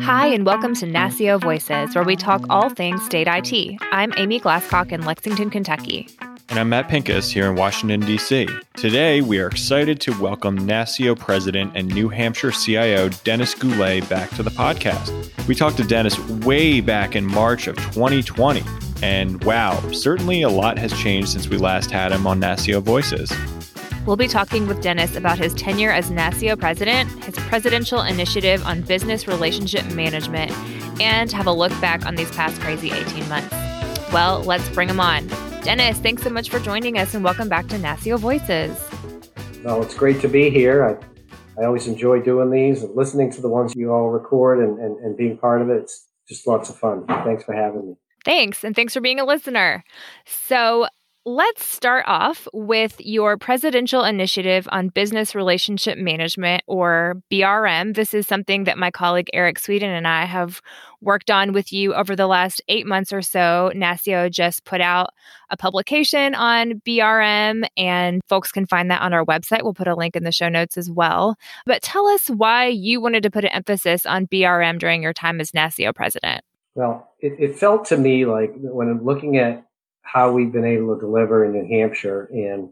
Hi, and welcome to NASCIO Voices, where we talk all things state IT. I'm Amy Glasscock in Lexington, Kentucky. And I'm Matt Pincus here in Washington, D.C. Today, we are excited to welcome NASCIO President and New Hampshire CIO Dennis Goulet back to the podcast. We talked to Dennis way back in March of 2020, and wow, certainly a lot has changed since we last had him on NASCIO Voices. We'll be talking with Dennis about his tenure as NASCIO president, his presidential initiative on business relationship management, and have a look back on these past crazy 18 months. Well, let's bring him on. Dennis, thanks so much for joining us and welcome back to NASCIO Voices. Well, it's great to be here. I, I always enjoy doing these and listening to the ones you all record and, and, and being part of it. It's just lots of fun. Thanks for having me. Thanks. And thanks for being a listener. So, Let's start off with your presidential initiative on business relationship management or BRM. This is something that my colleague Eric Sweden and I have worked on with you over the last eight months or so. NASCIO just put out a publication on BRM, and folks can find that on our website. We'll put a link in the show notes as well. But tell us why you wanted to put an emphasis on BRM during your time as NASCIO president. Well, it, it felt to me like when I'm looking at how we've been able to deliver in New Hampshire and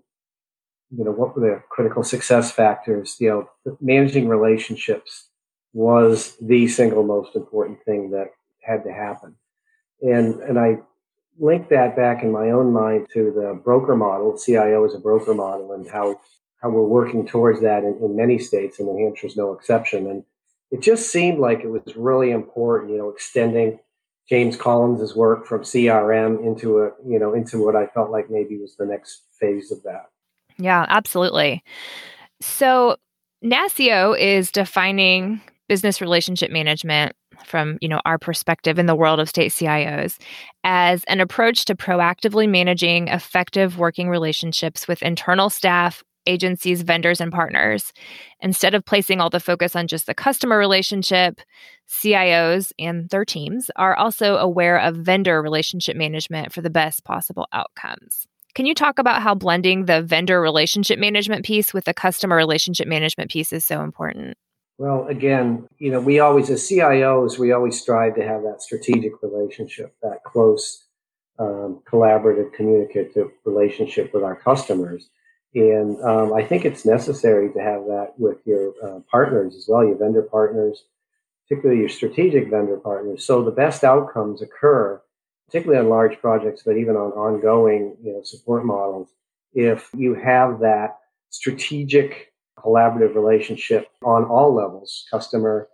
you know what were the critical success factors you know managing relationships was the single most important thing that had to happen. And and i linked that back in my own mind to the broker model. Cio is a broker model and how how we're working towards that in, in many states and new hampshire is no exception. And it just seemed like it was really important you know extending James Collins' work from CRM into a you know into what I felt like maybe was the next phase of that. Yeah, absolutely. So NASCIO is defining business relationship management from you know our perspective in the world of state CIOs as an approach to proactively managing effective working relationships with internal staff agencies, vendors, and partners. Instead of placing all the focus on just the customer relationship, CIOs and their teams are also aware of vendor relationship management for the best possible outcomes. Can you talk about how blending the vendor relationship management piece with the customer relationship management piece is so important? Well, again, you know, we always, as CIOs, we always strive to have that strategic relationship, that close, um, collaborative, communicative relationship with our customers. And um, I think it's necessary to have that with your uh, partners as well, your vendor partners, particularly your strategic vendor partners. So the best outcomes occur, particularly on large projects, but even on ongoing you know, support models, if you have that strategic collaborative relationship on all levels, customer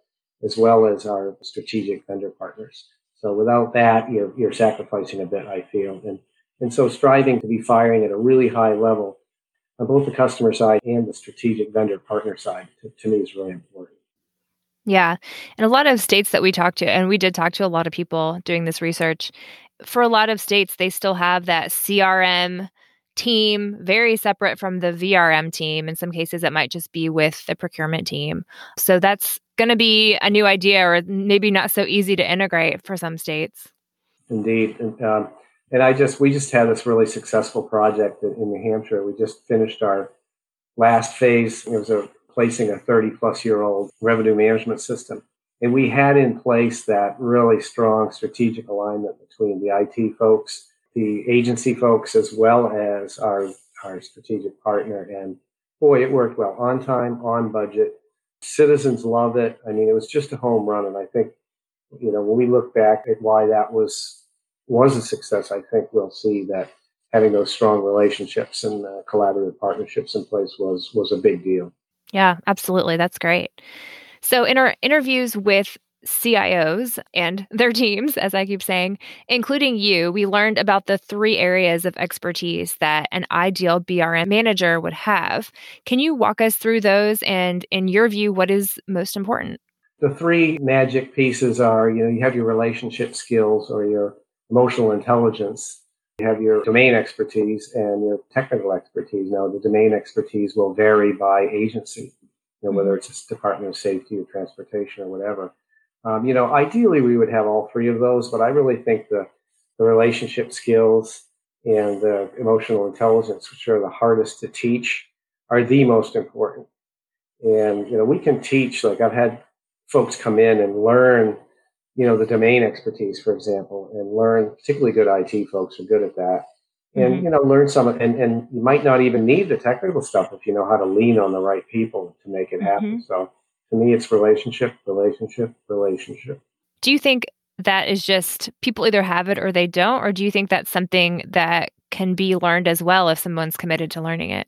as well as our strategic vendor partners. So without that, you're, you're sacrificing a bit, I feel. And, and so striving to be firing at a really high level on both the customer side and the strategic vendor partner side to, to me is really important. Yeah. And a lot of states that we talked to, and we did talk to a lot of people doing this research, for a lot of states, they still have that CRM team very separate from the VRM team. In some cases, it might just be with the procurement team. So that's going to be a new idea or maybe not so easy to integrate for some states. Indeed. And, um, and I just we just had this really successful project in, in New Hampshire. We just finished our last phase. It was a placing a 30 plus year old revenue management system. And we had in place that really strong strategic alignment between the IT folks, the agency folks, as well as our, our strategic partner. And boy, it worked well on time, on budget. Citizens love it. I mean, it was just a home run. And I think, you know, when we look back at why that was was a success, I think we'll see that having those strong relationships and uh, collaborative partnerships in place was was a big deal. Yeah, absolutely. That's great. So in our interviews with CIOs and their teams, as I keep saying, including you, we learned about the three areas of expertise that an ideal BRM manager would have. Can you walk us through those and, in your view, what is most important? The three magic pieces are you know, you have your relationship skills or your emotional intelligence. You have your domain expertise and your technical expertise. Now, the domain expertise will vary by agency, you know, whether it's a Department of Safety or Transportation or whatever. Um, you know, ideally we would have all three of those, but I really think the, the relationship skills and the emotional intelligence, which are the hardest to teach, are the most important. And, you know, we can teach, like I've had folks come in and learn, you know, the domain expertise, for example, and learn, particularly good IT folks are good at that. And, mm-hmm. you know, learn some, and, and you might not even need the technical stuff if you know how to lean on the right people to make it happen. Mm-hmm. So to me, it's relationship, relationship, relationship. Do you think that is just people either have it or they don't? Or do you think that's something that can be learned as well if someone's committed to learning it?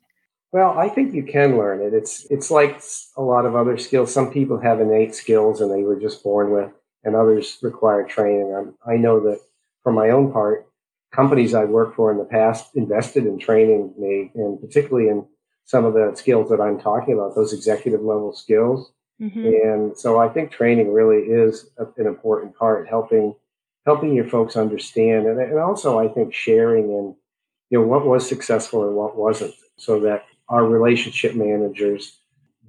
Well, I think you can learn it. It's it's like a lot of other skills. Some people have innate skills and they were just born with, and others require training. I'm, I know that for my own part, companies I've worked for in the past invested in training me, and particularly in some of the skills that I'm talking about, those executive level skills. Mm-hmm. And so I think training really is a, an important part, helping helping your folks understand, and, and also I think sharing and you know what was successful and what wasn't, so that our relationship managers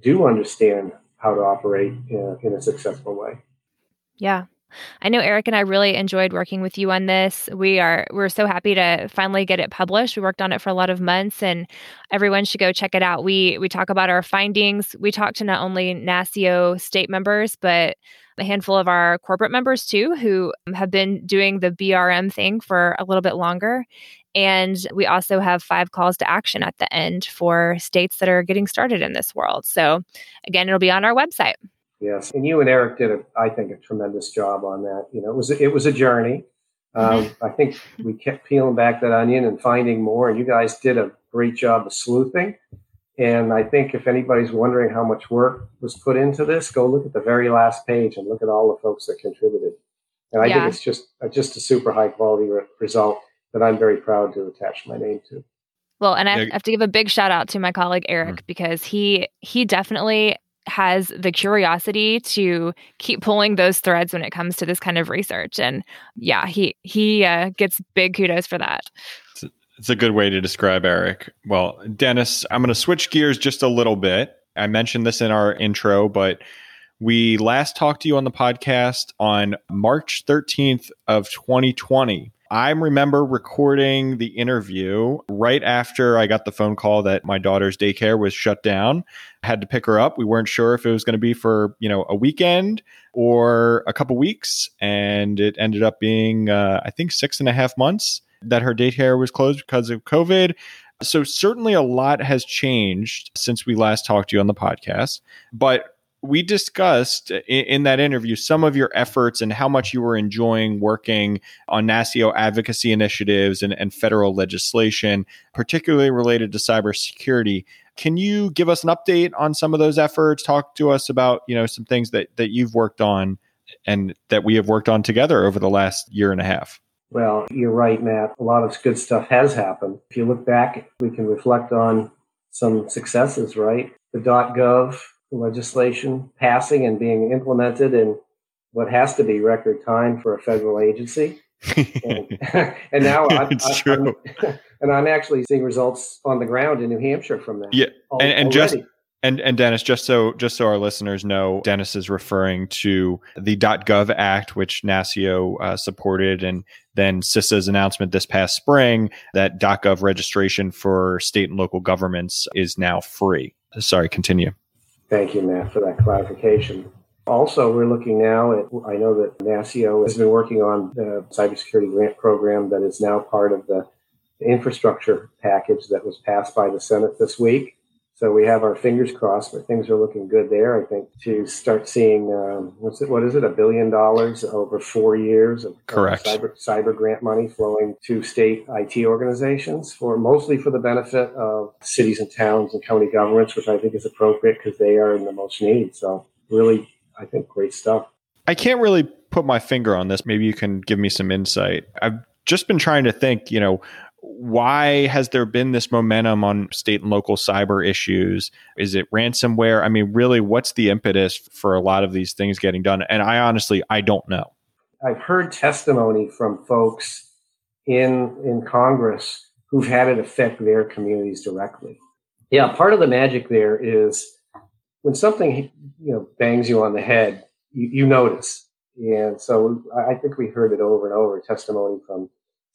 do understand how to operate in a, in a successful way. Yeah. I know Eric and I really enjoyed working with you on this. We are we're so happy to finally get it published. We worked on it for a lot of months and everyone should go check it out. We we talk about our findings. We talk to not only NASCIO state members, but a handful of our corporate members too who have been doing the BRM thing for a little bit longer. And we also have five calls to action at the end for states that are getting started in this world. So, again, it'll be on our website. Yes, and you and Eric did, a, I think, a tremendous job on that. You know, it was it was a journey. Um, mm-hmm. I think we kept peeling back that onion and finding more, and you guys did a great job of sleuthing. And I think if anybody's wondering how much work was put into this, go look at the very last page and look at all the folks that contributed. And I yeah. think it's just just a super high quality re- result that I'm very proud to attach my name to. Well, and I have to give a big shout out to my colleague Eric mm-hmm. because he he definitely has the curiosity to keep pulling those threads when it comes to this kind of research. And yeah he he uh, gets big kudos for that. It's a, it's a good way to describe eric. Well dennis i'm going to switch gears just a little bit. I mentioned this in our intro but we last talked to you on the podcast on march 13th of 2020 I remember recording the interview right after I got the phone call that my daughter's daycare was shut down. I had to pick her up. We weren't sure if it was going to be for, you know, a weekend or a couple weeks. And it ended up being, uh, I think, six and a half months that her daycare was closed because of COVID. So, certainly a lot has changed since we last talked to you on the podcast. But we discussed in, that interview some of your efforts and how much you were enjoying working on NASCIO advocacy initiatives and, and federal legislation, particularly related to cybersecurity. Can you give us an update on some of those efforts? Talk to us about you know some things that that you've worked on and that we have worked on together over the last year and a half. Well, you're right, Matt. A lot of good stuff has happened. If you look back, we can reflect on some successes, right? The .gov legislation passing and being implemented in what has to be record time for a federal agency. and, and, now I'm, I'm, and I'm actually seeing results on the ground in New Hampshire from that. Yeah, and, and just and and Dennis, just so just so our listeners know, Dennis is referring to the .gov Act, which NASCIO uh, supported, and then CISA's announcement this past spring that .gov registration for state and local governments is now free. Sorry, continue. Thank you, Matt, for that clarification. Also, we're looking now at, I know that NASCIO has been working on the cybersecurity grant program that is now part of the infrastructure package that was passed by the Senate this week. So we have our fingers crossed, but things are looking good there. I think to start seeing um, what's it? What is it? A billion dollars over four years of correct uh, cyber, cyber grant money flowing to state IT organizations for mostly for the benefit of cities and towns and county governments, which I think is appropriate because they are in the most need. So really, I think great stuff. I can't really put my finger on this. Maybe you can give me some insight. I've just been trying to think. You know why has there been this momentum on state and local cyber issues? Is it ransomware? I mean, really, what's the impetus for a lot of these things getting done? And I honestly, I don't know. I've heard testimony from folks in in Congress who've had it affect their communities directly. Yeah, part of the magic there is when something you know bangs you on the head, you, you notice. And so I think we heard it over and over testimony from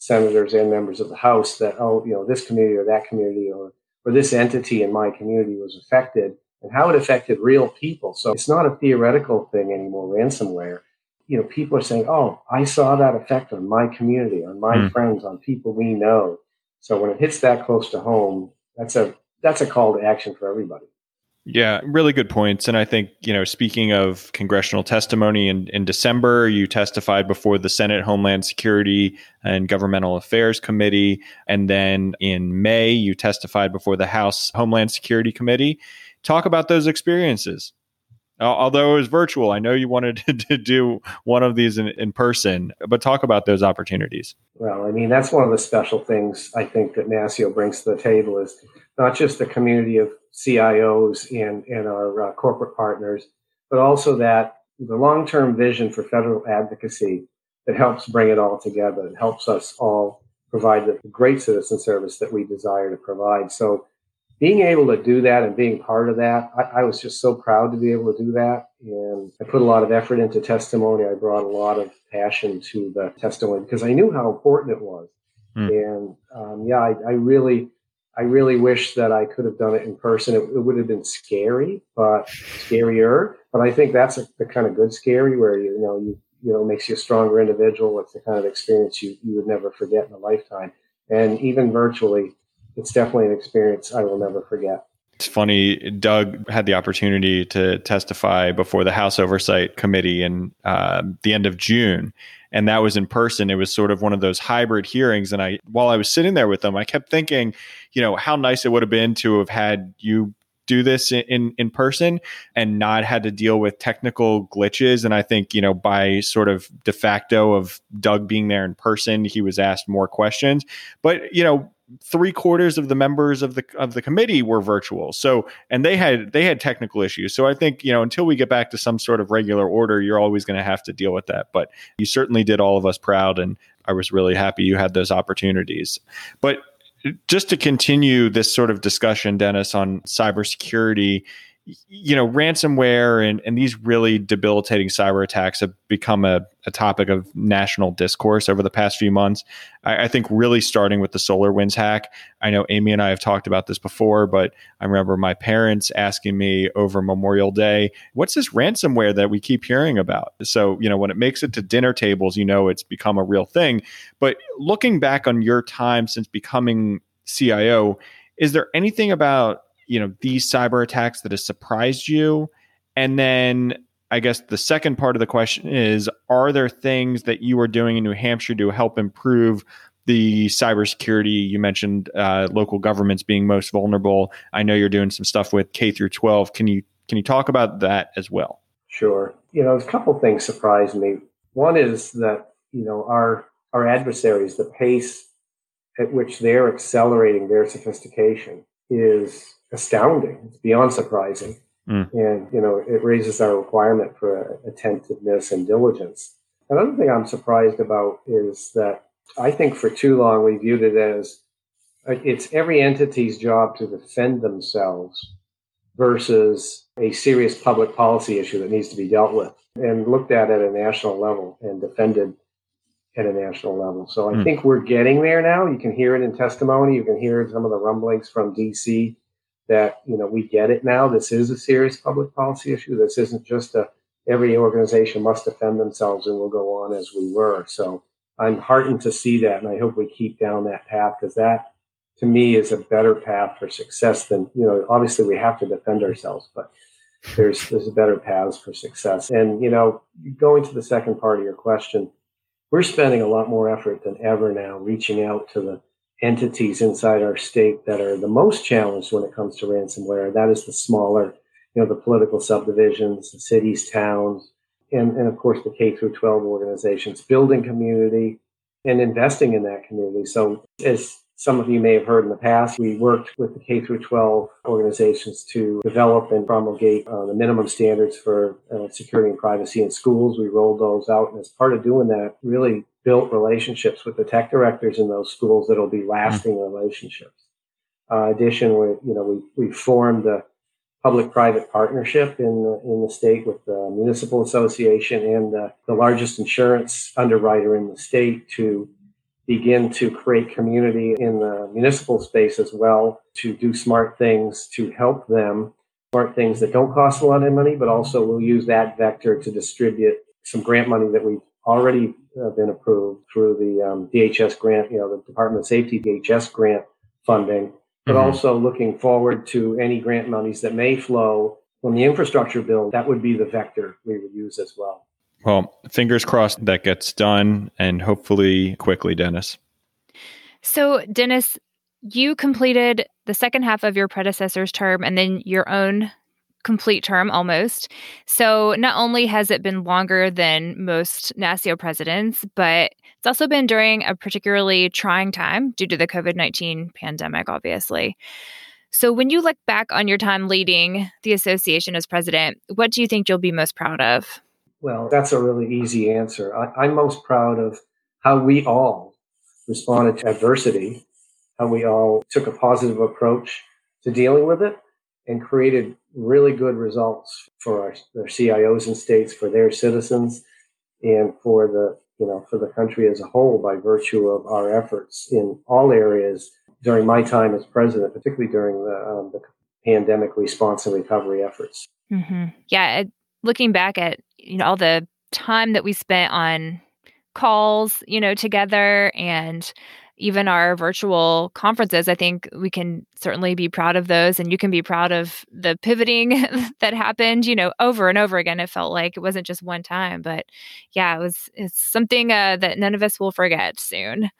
senators and members of the House that, oh, you know, this community or that community or, or this entity in my community was affected. and how it affected real people. So it's not a theoretical thing anymore, ransomware. You know, people are saying, oh, I saw that effect on my community, on my mm. friends, on people we know. So when it hits that close to home, that's a that's a call to action for everybody. Yeah, really good points. And I think, you know, speaking of congressional testimony in, in December, you testified before the Senate Homeland Security and Governmental Affairs Committee. And then in May, you testified before the House Homeland Security Committee. Talk about those experiences. Although it was virtual, I know you wanted to do one of these in, in person, but talk about those opportunities. Well, I mean, that's one of the special things I think that NASCIO brings to the table is not just the community of CIOs and, and our uh, corporate partners, but also that the long term vision for federal advocacy that helps bring it all together and helps us all provide the great citizen service that we desire to provide. So, being able to do that and being part of that, I, I, was just so proud to be able to do that. And I put a lot of effort into testimony. I brought a lot of passion to the testimony because I knew how important it was. Mm. And um, yeah, I, I really I really wish that I could have done it in person. It, it would have been scary, but scarier. But I think that's a, the kind of good scary where you know you you know makes you a stronger individual. It's the kind of experience you you would never forget in a lifetime. And even virtually, it's definitely an experience I will never forget. It's funny. Doug had the opportunity to testify before the House Oversight Committee in uh, the end of June, and that was in person. It was sort of one of those hybrid hearings. And I, while I was sitting there with them, I kept thinking, you know, how nice it would have been to have had you do this in, in person and not had to deal with technical glitches. And I think, you know, by sort of de facto of Doug being there in person, he was asked more questions. But, you know, three quarters of the members of the of the committee were virtual. So and they had they had technical issues. So I think you know until we get back to some sort of regular order, you're always going to have to deal with that. But you certainly did all of us proud, and I was really happy you had those opportunities. But just to continue this sort of discussion, Dennis, on cybersecurity, you know, ransomware and, and these really debilitating cyber attacks have become a, a topic of national discourse over the past few months. I, I, think really starting with the SolarWinds hack. I know Amy and I have talked about this before, but I remember my parents asking me over Memorial Day, what's this ransomware that we keep hearing about? So, you know, when it makes it to dinner tables, you know, it's become a real thing. But looking back on your time since becoming CIO, is there anything about you know these cyber attacks that has surprised you. And then i guess the second part of the question is are there things that you are doing in new hampshire to help improve the cybersecurity? You mentioned uh, local governments being most vulnerable. I know you're doing some stuff with k through 12 can you can you talk about that as well? Sure. You know a couple things surprised me. One is that you know our our adversaries the pace at which they're accelerating their sophistication is astounding. It's beyond surprising. Mm. And, you know, it raises our requirement for attentiveness and diligence. Another thing I'm surprised about is that I think for too long we viewed it as uh, it's every entity's job to defend themselves versus a serious public policy issue that needs to be dealt with and looked at at a national level and defended at a national level. So I mm. think we're getting there now. You can hear it in testimony. You can hear some of the rumblings from DC that you know we get it now. This is a serious public policy issue. This isn't just a every organization must defend themselves and we'll go on as we were. So I'm heartened to see that, and I hope we keep down that path because that, to me, is a better path for success than you know. Obviously, we have to defend ourselves, but there's there's better paths for success. And you know, going to the second part of your question, we're spending a lot more effort than ever now, reaching out to the entities inside our state that are the most challenged when it comes to ransomware. That is the smaller, you know, the political subdivisions, the cities, towns, and, and of course the K through 12 organizations, building community and investing in that community. So as some of you may have heard in the past, we worked with the K through 12 organizations to develop and promulgate uh, the minimum standards for uh, security and privacy in schools. We rolled those out, and as part of doing that, really built relationships with the tech directors in those schools that'll be lasting mm-hmm. relationships. Uh, additionally, you know, we we formed a public-private partnership in the, in the state with the municipal association and the, the largest insurance underwriter in the state to begin to create community in the municipal space as well to do smart things to help them smart things that don't cost a lot of money, but also we'll use that vector to distribute some grant money that we've already uh, been approved through the um, DHS grant, you know, the Department of Safety DHS grant funding, but mm-hmm. also looking forward to any grant monies that may flow from the infrastructure bill. That would be the vector we would use as well. Well, fingers crossed that gets done and hopefully quickly, Dennis. So, Dennis, you completed the second half of your predecessor's term and then your own complete term almost. So not only has it been longer than most NASCIO presidents, but it's also been during a particularly trying time due to the COVID 19 pandemic, obviously. So when you look back on your time leading the association as president, what do you think you'll be most proud of? Well, that's a really easy answer. I, I'm most proud of how we all responded to adversity how we all took a positive approach to dealing with it and created really good results for our, their CIOs and states, for their citizens, and for the you know for the country as a whole by virtue of our efforts in all areas during my time as president, particularly during the, um, the pandemic response and recovery efforts. Mm-hmm. Yeah, looking back at you know all the time that we spent on calls, you know, together and even our virtual conferences, I think we can certainly be proud of those. And you can be proud of the pivoting that happened, you know, over and over again. It felt like it wasn't just one time, but yeah, it was, it's something uh, that none of us will forget soon.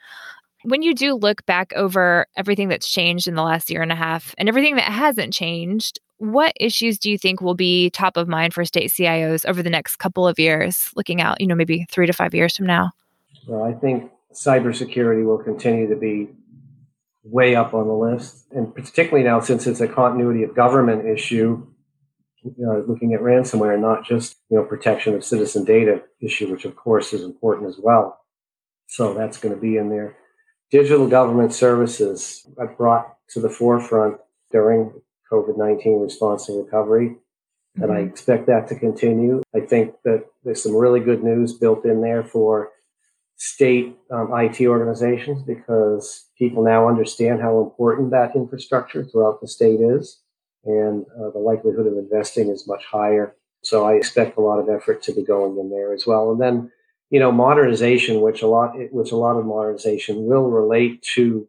When you do look back over everything that's changed in the last year and a half and everything that hasn't changed, what issues do you think will be top of mind for state CIOs over the next couple of years, looking out, you know, maybe three to five years from now? Well, I think cybersecurity will continue to be way up on the list. And particularly now, since it's a continuity of government issue, you know, looking at ransomware, not just you know protection of citizen data issue, which of course is important as well. So that's going to be in there. Digital government services I brought to the forefront during COVID nineteen response and recovery, mm-hmm. and I mm-hmm. expect that to continue. I think that there's some really good news built in there for state um, IT organizations because people now understand how important that infrastructure throughout the state is, and uh, the likelihood of investing is much higher. So I expect a lot of effort to be going in there as well. And then, you know, modernization, which a lot, which a lot of modernization will relate to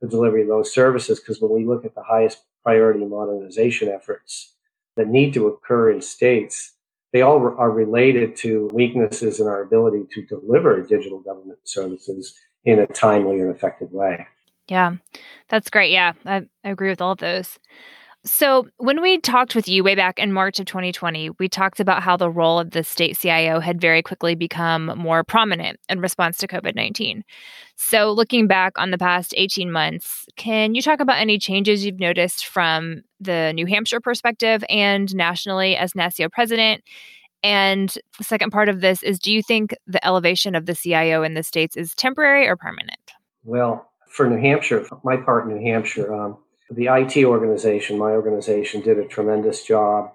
the delivery of those services, because when we look at the highest priority modernization efforts that need to occur in states, they all are related to weaknesses in our ability to deliver digital government services in a timely and effective way. Yeah, that's great. Yeah, I, I agree with all of those. So, when we talked with you way back in March of 2020, we talked about how the role of the state CIO had very quickly become more prominent in response to COVID 19. So, looking back on the past 18 months, can you talk about any changes you've noticed from the New Hampshire perspective and nationally as NASCIO president? And the second part of this is do you think the elevation of the CIO in the states is temporary or permanent? Well, for New Hampshire, my part New Hampshire, um, the IT organization, my organization, did a tremendous job,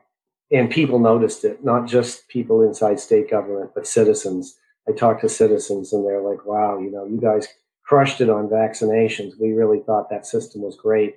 and people noticed it. Not just people inside state government, but citizens. I talked to citizens, and they're like, "Wow, you know, you guys crushed it on vaccinations. We really thought that system was great."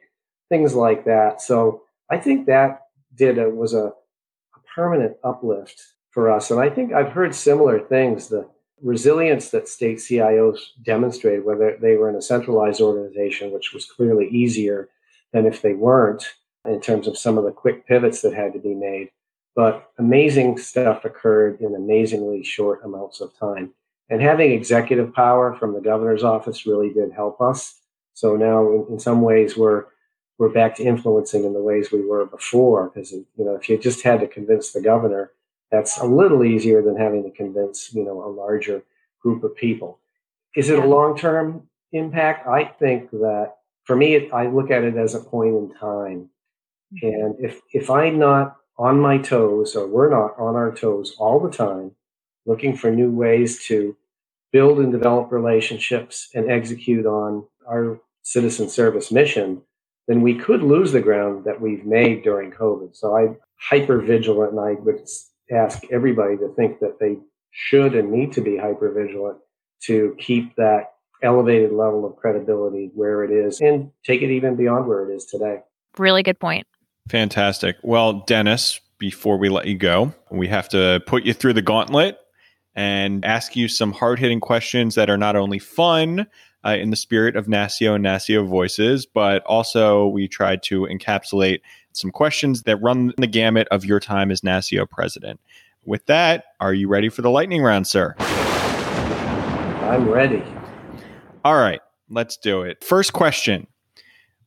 Things like that. So I think that did a, was a, a permanent uplift for us, and I think I've heard similar things. The resilience that state CIOs demonstrated, whether they were in a centralized organization, which was clearly easier than if they weren't in terms of some of the quick pivots that had to be made. But amazing stuff occurred in amazingly short amounts of time. And having executive power from the governor's office really did help us. So now, in, in some ways, we're we're back to influencing in the ways we were before. Because you know, if you just had to convince the governor, that's a little easier than having to convince you know a larger group of people. Is it a long term impact? I think that for me, I look at it as a point in time. And if, if I'm not on my toes or we're not on our toes all the time, looking for new ways to build and develop relationships and execute on our citizen service mission, then we could lose the ground that we've made during COVID. So I'm hyper vigilant and I would ask everybody to think that they should and need to be hyper vigilant to keep that elevated level of credibility where it is and take it even beyond where it is today. Really good point. Fantastic. Well, Dennis, before we let you go, we have to put you through the gauntlet and ask you some hard hitting questions that are not only fun uh, in the spirit of NASCIO and NASCIO voices, but also we tried to encapsulate some questions that run the gamut of your time as NASCIO president. With that, are you ready for the lightning round, sir? I'm ready. All right, let's do it. First question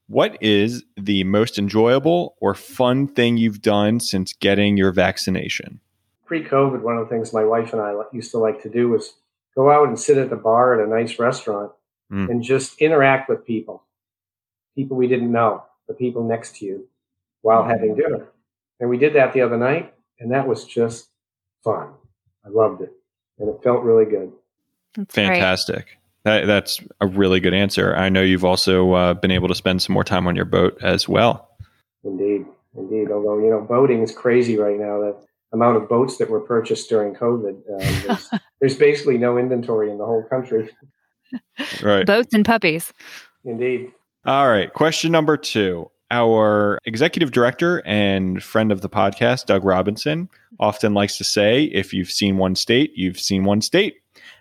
What is the most enjoyable or fun thing you've done since getting your vaccination? Pre COVID, one of the things my wife and I used to like to do was go out and sit at the bar at a nice restaurant mm. and just interact with people, people we didn't know, the people next to you while mm. having dinner. And we did that the other night, and that was just fun. I loved it, and it felt really good. That's Fantastic. That, that's a really good answer. I know you've also uh, been able to spend some more time on your boat as well. Indeed, indeed. Although you know, boating is crazy right now. The amount of boats that were purchased during COVID, um, there's, there's basically no inventory in the whole country. Right. Boats and puppies. Indeed. All right. Question number two. Our executive director and friend of the podcast, Doug Robinson, often likes to say if you've seen one state, you've seen one state.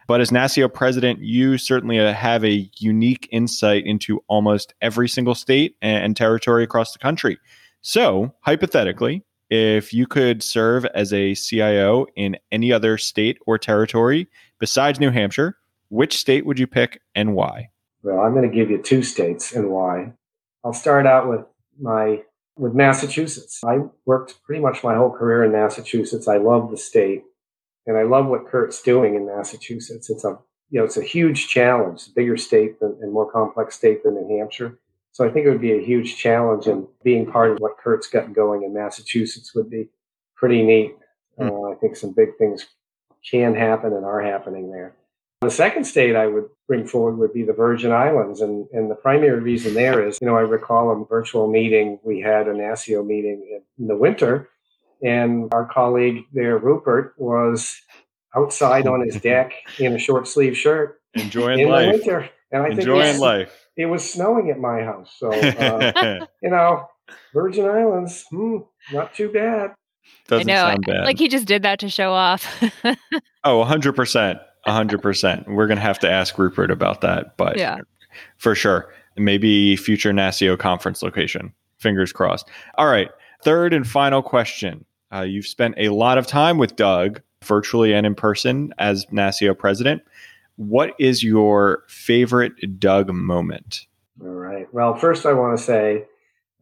But as NASCIO president, you certainly uh, have a unique insight into almost every single state and territory across the country. So, hypothetically, if you could serve as a CIO in any other state or territory besides New Hampshire, which state would you pick and why? Well, I'm going to give you two states and why. I'll start out with my with Massachusetts. I worked pretty much my whole career in Massachusetts. I love the state, and I love what Curt's doing in Massachusetts. It's a you know it's a huge challenge, bigger state than, and more complex state than New Hampshire. So I think it would be a huge challenge, and being part of what Curt's got going in Massachusetts would be pretty neat. Mm. Uh, I think some big things can happen and are happening there. The second state I would bring forward would be the Virgin Islands. And, and the primary reason there is, you know, I recall a virtual meeting. We had a NASCIO meeting in the winter, and our colleague there, Rupert, was outside on his deck in a short sleeve shirt. Enjoying in life. the winter. And I Enjoying think it was, life. It was snowing at my house. So, uh, you know, Virgin Islands, hmm, not too bad. Doesn't I know. sound bad. Like he just did that to show off. oh, 100% hundred percent. We're gonna have to ask Rupert about that, but yeah, for sure. Maybe future NASCIO conference location. Fingers crossed. All right. Third and final question. Uh, you've spent a lot of time with Doug, virtually and in person, as NASCIO president. What is your favorite Doug moment? All right. Well, first, I want to say,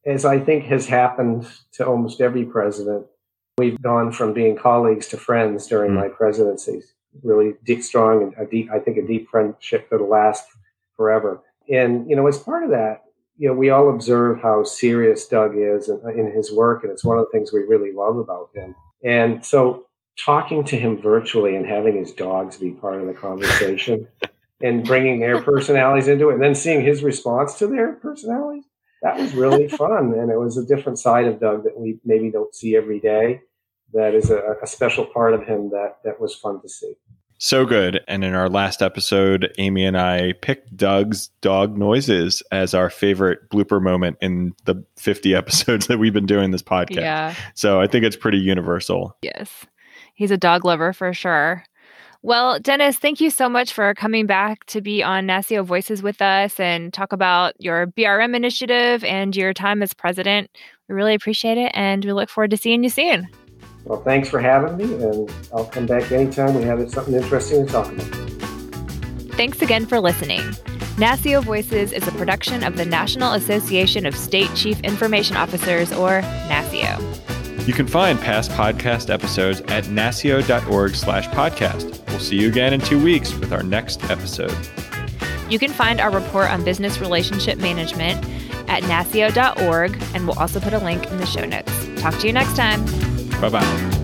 as I think has happened to almost every president, we've gone from being colleagues to friends during mm. my presidencies really deep, strong, and a deep, I think, a deep friendship that'll last forever. And you know, as part of that, you know, we all observe how serious Doug is in, in his work, and it's one of the things we really love about him. And so, talking to him virtually and having his dogs be part of the conversation and bringing their personalities into it, and then seeing his response to their personalities, that was really fun. And it was a different side of Doug that we maybe don't see every day that is a, a special part of him that that was fun to see. So good. And in our last episode, Amy and I picked Doug's dog noises as our favorite blooper moment in the 50 episodes that we've been doing this podcast. Yeah. So I think it's pretty universal. Yes. He's a dog lover for sure. Well, Dennis, thank you so much for coming back to be on NASCIO Voices with us and talk about your BRM initiative and your time as president. We really appreciate it and we look forward to seeing you soon. Well, thanks for having me, and I'll come back anytime we have something interesting to talk about. Thanks again for listening. NASCIO Voices is a production of the National Association of State Chief Information Officers, or NASCIO. You can find past podcast episodes at nascio.org slash podcast. We'll see you again in two weeks with our next episode. You can find our report on business relationship management at nascio.org, and we'll also put a link in the show notes. Talk to you next time. 拜拜。